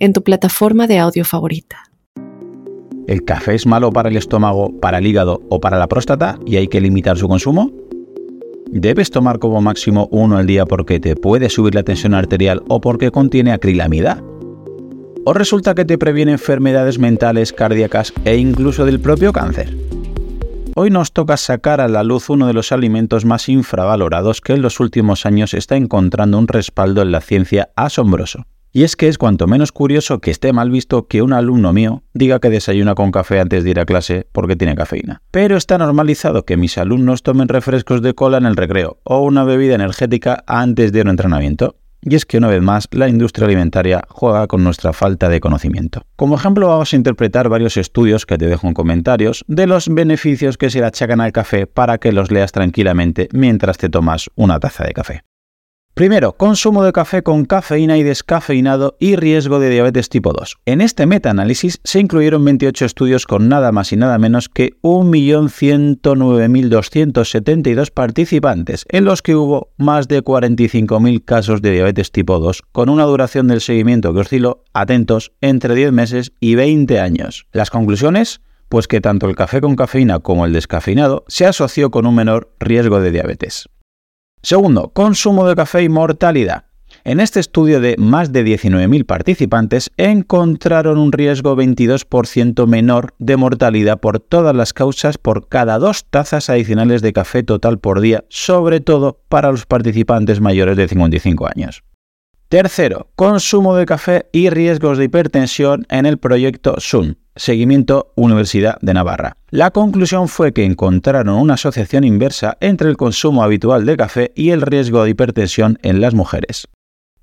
en tu plataforma de audio favorita. ¿El café es malo para el estómago, para el hígado o para la próstata y hay que limitar su consumo? ¿Debes tomar como máximo uno al día porque te puede subir la tensión arterial o porque contiene acrilamida? ¿O resulta que te previene enfermedades mentales, cardíacas e incluso del propio cáncer? Hoy nos toca sacar a la luz uno de los alimentos más infravalorados que en los últimos años está encontrando un respaldo en la ciencia asombroso. Y es que es cuanto menos curioso que esté mal visto que un alumno mío diga que desayuna con café antes de ir a clase porque tiene cafeína. Pero está normalizado que mis alumnos tomen refrescos de cola en el recreo o una bebida energética antes de un entrenamiento. Y es que una vez más la industria alimentaria juega con nuestra falta de conocimiento. Como ejemplo vamos a interpretar varios estudios que te dejo en comentarios de los beneficios que se le achacan al café para que los leas tranquilamente mientras te tomas una taza de café. Primero, consumo de café con cafeína y descafeinado y riesgo de diabetes tipo 2. En este metaanálisis se incluyeron 28 estudios con nada más y nada menos que 1.109.272 participantes, en los que hubo más de 45.000 casos de diabetes tipo 2, con una duración del seguimiento que osciló, atentos, entre 10 meses y 20 años. Las conclusiones pues que tanto el café con cafeína como el descafeinado se asoció con un menor riesgo de diabetes. Segundo, consumo de café y mortalidad. En este estudio de más de 19.000 participantes encontraron un riesgo 22% menor de mortalidad por todas las causas por cada dos tazas adicionales de café total por día, sobre todo para los participantes mayores de 55 años. Tercero, consumo de café y riesgos de hipertensión en el proyecto SUN. Seguimiento Universidad de Navarra. La conclusión fue que encontraron una asociación inversa entre el consumo habitual de café y el riesgo de hipertensión en las mujeres.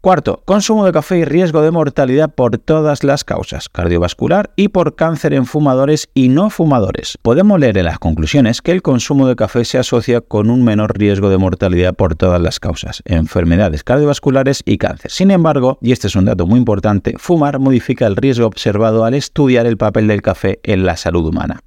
Cuarto, consumo de café y riesgo de mortalidad por todas las causas, cardiovascular y por cáncer en fumadores y no fumadores. Podemos leer en las conclusiones que el consumo de café se asocia con un menor riesgo de mortalidad por todas las causas, enfermedades cardiovasculares y cáncer. Sin embargo, y este es un dato muy importante, fumar modifica el riesgo observado al estudiar el papel del café en la salud humana.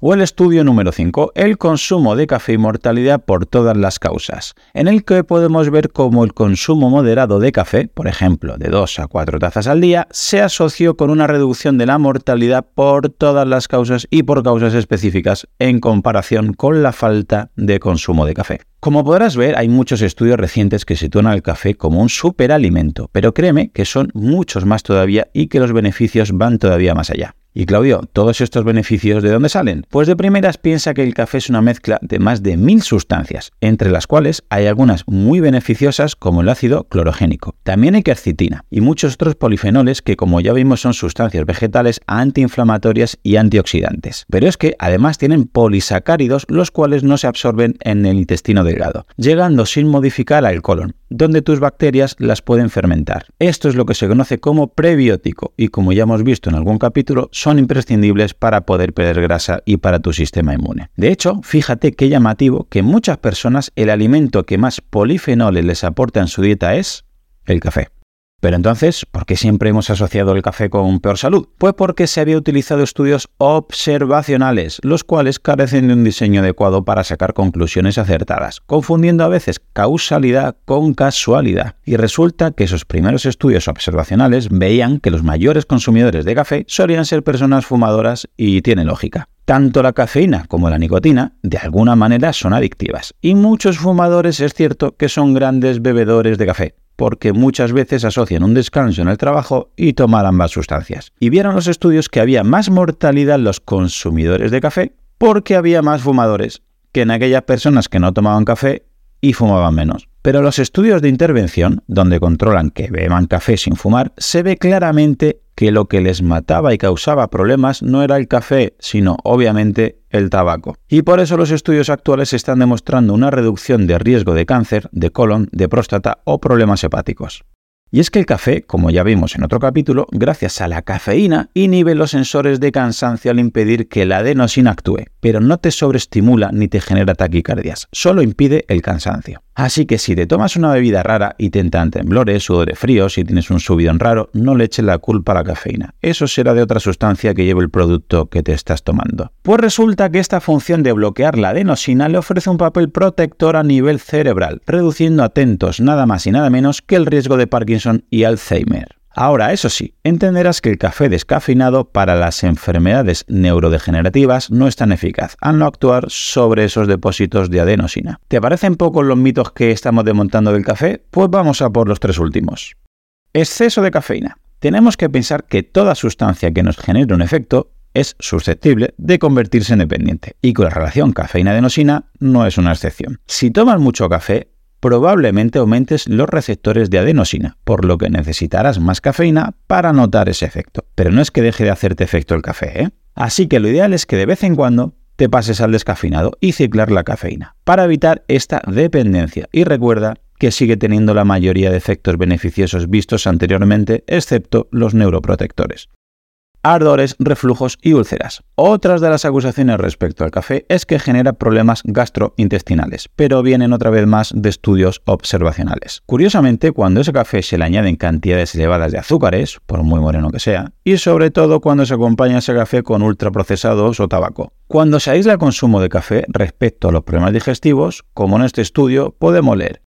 O el estudio número 5, el consumo de café y mortalidad por todas las causas, en el que podemos ver cómo el consumo moderado de café, por ejemplo, de 2 a 4 tazas al día, se asoció con una reducción de la mortalidad por todas las causas y por causas específicas en comparación con la falta de consumo de café. Como podrás ver, hay muchos estudios recientes que sitúan al café como un superalimento, pero créeme que son muchos más todavía y que los beneficios van todavía más allá. Y Claudio, ¿todos estos beneficios de dónde salen? Pues de primeras piensa que el café es una mezcla de más de mil sustancias, entre las cuales hay algunas muy beneficiosas como el ácido clorogénico. También hay quercitina y muchos otros polifenoles que como ya vimos son sustancias vegetales antiinflamatorias y antioxidantes. Pero es que además tienen polisacáridos los cuales no se absorben en el intestino delgado, llegando sin modificar al colon, donde tus bacterias las pueden fermentar. Esto es lo que se conoce como prebiótico y como ya hemos visto en algún capítulo, son imprescindibles para poder perder grasa y para tu sistema inmune. De hecho, fíjate qué llamativo que muchas personas el alimento que más polifenoles les aporta en su dieta es el café. Pero entonces, ¿por qué siempre hemos asociado el café con peor salud? Pues porque se había utilizado estudios observacionales, los cuales carecen de un diseño adecuado para sacar conclusiones acertadas, confundiendo a veces causalidad con casualidad. Y resulta que esos primeros estudios observacionales veían que los mayores consumidores de café solían ser personas fumadoras y tiene lógica. Tanto la cafeína como la nicotina de alguna manera son adictivas y muchos fumadores es cierto que son grandes bebedores de café, porque muchas veces asocian un descanso en el trabajo y tomar ambas sustancias. Y vieron los estudios que había más mortalidad en los consumidores de café porque había más fumadores que en aquellas personas que no tomaban café y fumaban menos. Pero los estudios de intervención, donde controlan que beban café sin fumar, se ve claramente que lo que les mataba y causaba problemas no era el café, sino obviamente el tabaco. Y por eso los estudios actuales están demostrando una reducción de riesgo de cáncer, de colon, de próstata o problemas hepáticos. Y es que el café, como ya vimos en otro capítulo, gracias a la cafeína, inhibe los sensores de cansancio al impedir que la adenosina actúe, pero no te sobreestimula ni te genera taquicardias, solo impide el cansancio. Así que si te tomas una bebida rara y te entran temblores, sudores fríos, si tienes un subidón raro, no le eches la culpa a la cafeína. Eso será de otra sustancia que lleve el producto que te estás tomando. Pues resulta que esta función de bloquear la adenosina le ofrece un papel protector a nivel cerebral, reduciendo atentos nada más y nada menos que el riesgo de Parkinson y Alzheimer. Ahora, eso sí, entenderás que el café descafeinado para las enfermedades neurodegenerativas no es tan eficaz al no actuar sobre esos depósitos de adenosina. ¿Te parecen pocos los mitos que estamos desmontando del café? Pues vamos a por los tres últimos. Exceso de cafeína. Tenemos que pensar que toda sustancia que nos genere un efecto es susceptible de convertirse en dependiente, y con la relación cafeína-adenosina no es una excepción. Si tomas mucho café, probablemente aumentes los receptores de adenosina, por lo que necesitarás más cafeína para notar ese efecto. Pero no es que deje de hacerte efecto el café, ¿eh? Así que lo ideal es que de vez en cuando te pases al descafeinado y ciclar la cafeína, para evitar esta dependencia. Y recuerda que sigue teniendo la mayoría de efectos beneficiosos vistos anteriormente, excepto los neuroprotectores ardores, reflujos y úlceras. Otras de las acusaciones respecto al café es que genera problemas gastrointestinales, pero vienen otra vez más de estudios observacionales. Curiosamente, cuando ese café se le añaden cantidades elevadas de azúcares, por muy moreno que sea, y sobre todo cuando se acompaña ese café con ultraprocesados o tabaco. Cuando se aísla el consumo de café respecto a los problemas digestivos, como en este estudio, podemos leer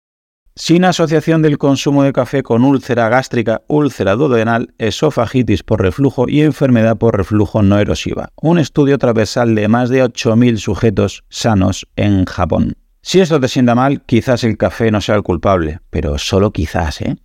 sin asociación del consumo de café con úlcera gástrica, úlcera duodenal, esofagitis por reflujo y enfermedad por reflujo no erosiva. Un estudio transversal de más de 8.000 sujetos sanos en Japón. Si esto te sienta mal, quizás el café no sea el culpable, pero solo quizás, ¿eh?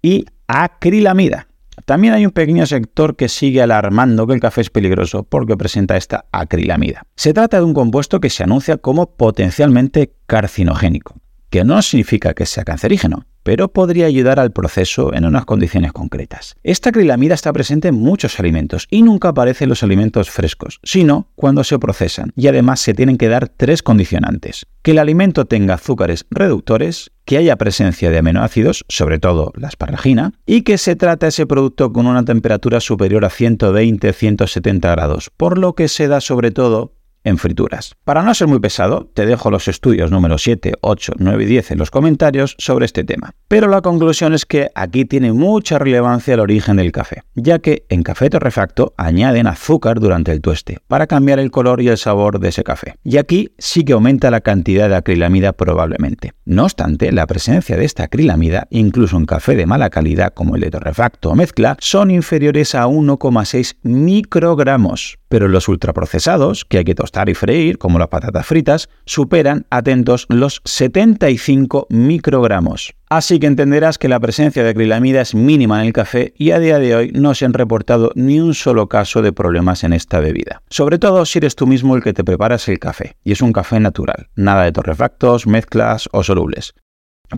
Y acrilamida. También hay un pequeño sector que sigue alarmando que el café es peligroso porque presenta esta acrilamida. Se trata de un compuesto que se anuncia como potencialmente carcinogénico que no significa que sea cancerígeno, pero podría ayudar al proceso en unas condiciones concretas. Esta acrilamida está presente en muchos alimentos y nunca aparece en los alimentos frescos, sino cuando se procesan. Y además se tienen que dar tres condicionantes. Que el alimento tenga azúcares reductores, que haya presencia de aminoácidos, sobre todo la asparagina, y que se trata ese producto con una temperatura superior a 120-170 grados, por lo que se da sobre todo en frituras. Para no ser muy pesado, te dejo los estudios número 7, 8, 9 y 10 en los comentarios sobre este tema. Pero la conclusión es que aquí tiene mucha relevancia el origen del café, ya que en café torrefacto añaden azúcar durante el tueste para cambiar el color y el sabor de ese café. Y aquí sí que aumenta la cantidad de acrilamida probablemente. No obstante, la presencia de esta acrilamida, incluso en café de mala calidad como el de torrefacto o mezcla, son inferiores a 1,6 microgramos pero los ultraprocesados, que hay que tostar y freír, como las patatas fritas, superan, atentos, los 75 microgramos. Así que entenderás que la presencia de acrilamida es mínima en el café y a día de hoy no se han reportado ni un solo caso de problemas en esta bebida. Sobre todo si eres tú mismo el que te preparas el café, y es un café natural, nada de torrefactos, mezclas o solubles.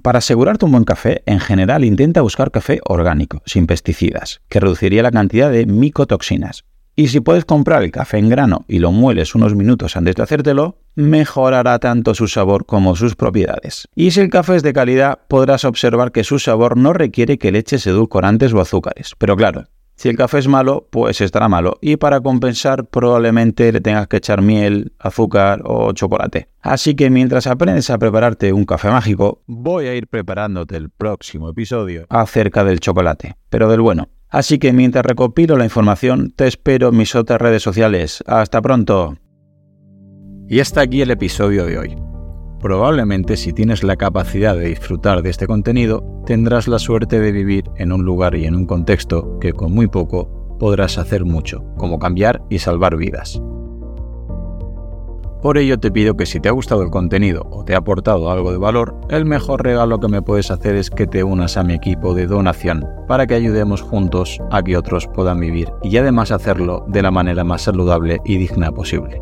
Para asegurarte un buen café, en general intenta buscar café orgánico, sin pesticidas, que reduciría la cantidad de micotoxinas. Y si puedes comprar el café en grano y lo mueles unos minutos antes de hacértelo, mejorará tanto su sabor como sus propiedades. Y si el café es de calidad, podrás observar que su sabor no requiere que le eches edulcorantes o azúcares. Pero claro, si el café es malo, pues estará malo. Y para compensar, probablemente le tengas que echar miel, azúcar o chocolate. Así que mientras aprendes a prepararte un café mágico, voy a ir preparándote el próximo episodio acerca del chocolate, pero del bueno. Así que mientras recopilo la información, te espero en mis otras redes sociales. Hasta pronto. Y hasta aquí el episodio de hoy. Probablemente si tienes la capacidad de disfrutar de este contenido, tendrás la suerte de vivir en un lugar y en un contexto que con muy poco podrás hacer mucho, como cambiar y salvar vidas. Por ello te pido que si te ha gustado el contenido o te ha aportado algo de valor, el mejor regalo que me puedes hacer es que te unas a mi equipo de donación para que ayudemos juntos a que otros puedan vivir y además hacerlo de la manera más saludable y digna posible.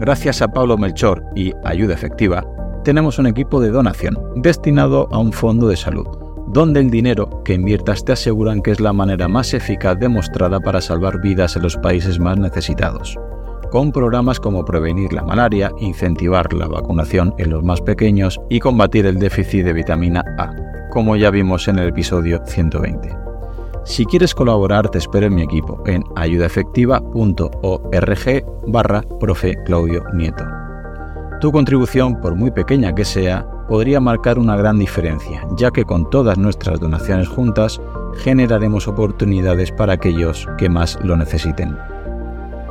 Gracias a Pablo Melchor y Ayuda Efectiva, tenemos un equipo de donación destinado a un fondo de salud donde el dinero que inviertas te aseguran que es la manera más eficaz demostrada para salvar vidas en los países más necesitados con programas como prevenir la malaria, incentivar la vacunación en los más pequeños y combatir el déficit de vitamina A. como ya vimos en el episodio 120. Si quieres colaborar, te espero en mi equipo en ayudaefectiva.org barra profe Claudio Nieto. Tu contribución, por muy pequeña que sea, podría marcar una gran diferencia, ya que con todas nuestras donaciones juntas generaremos oportunidades para aquellos que más lo necesiten.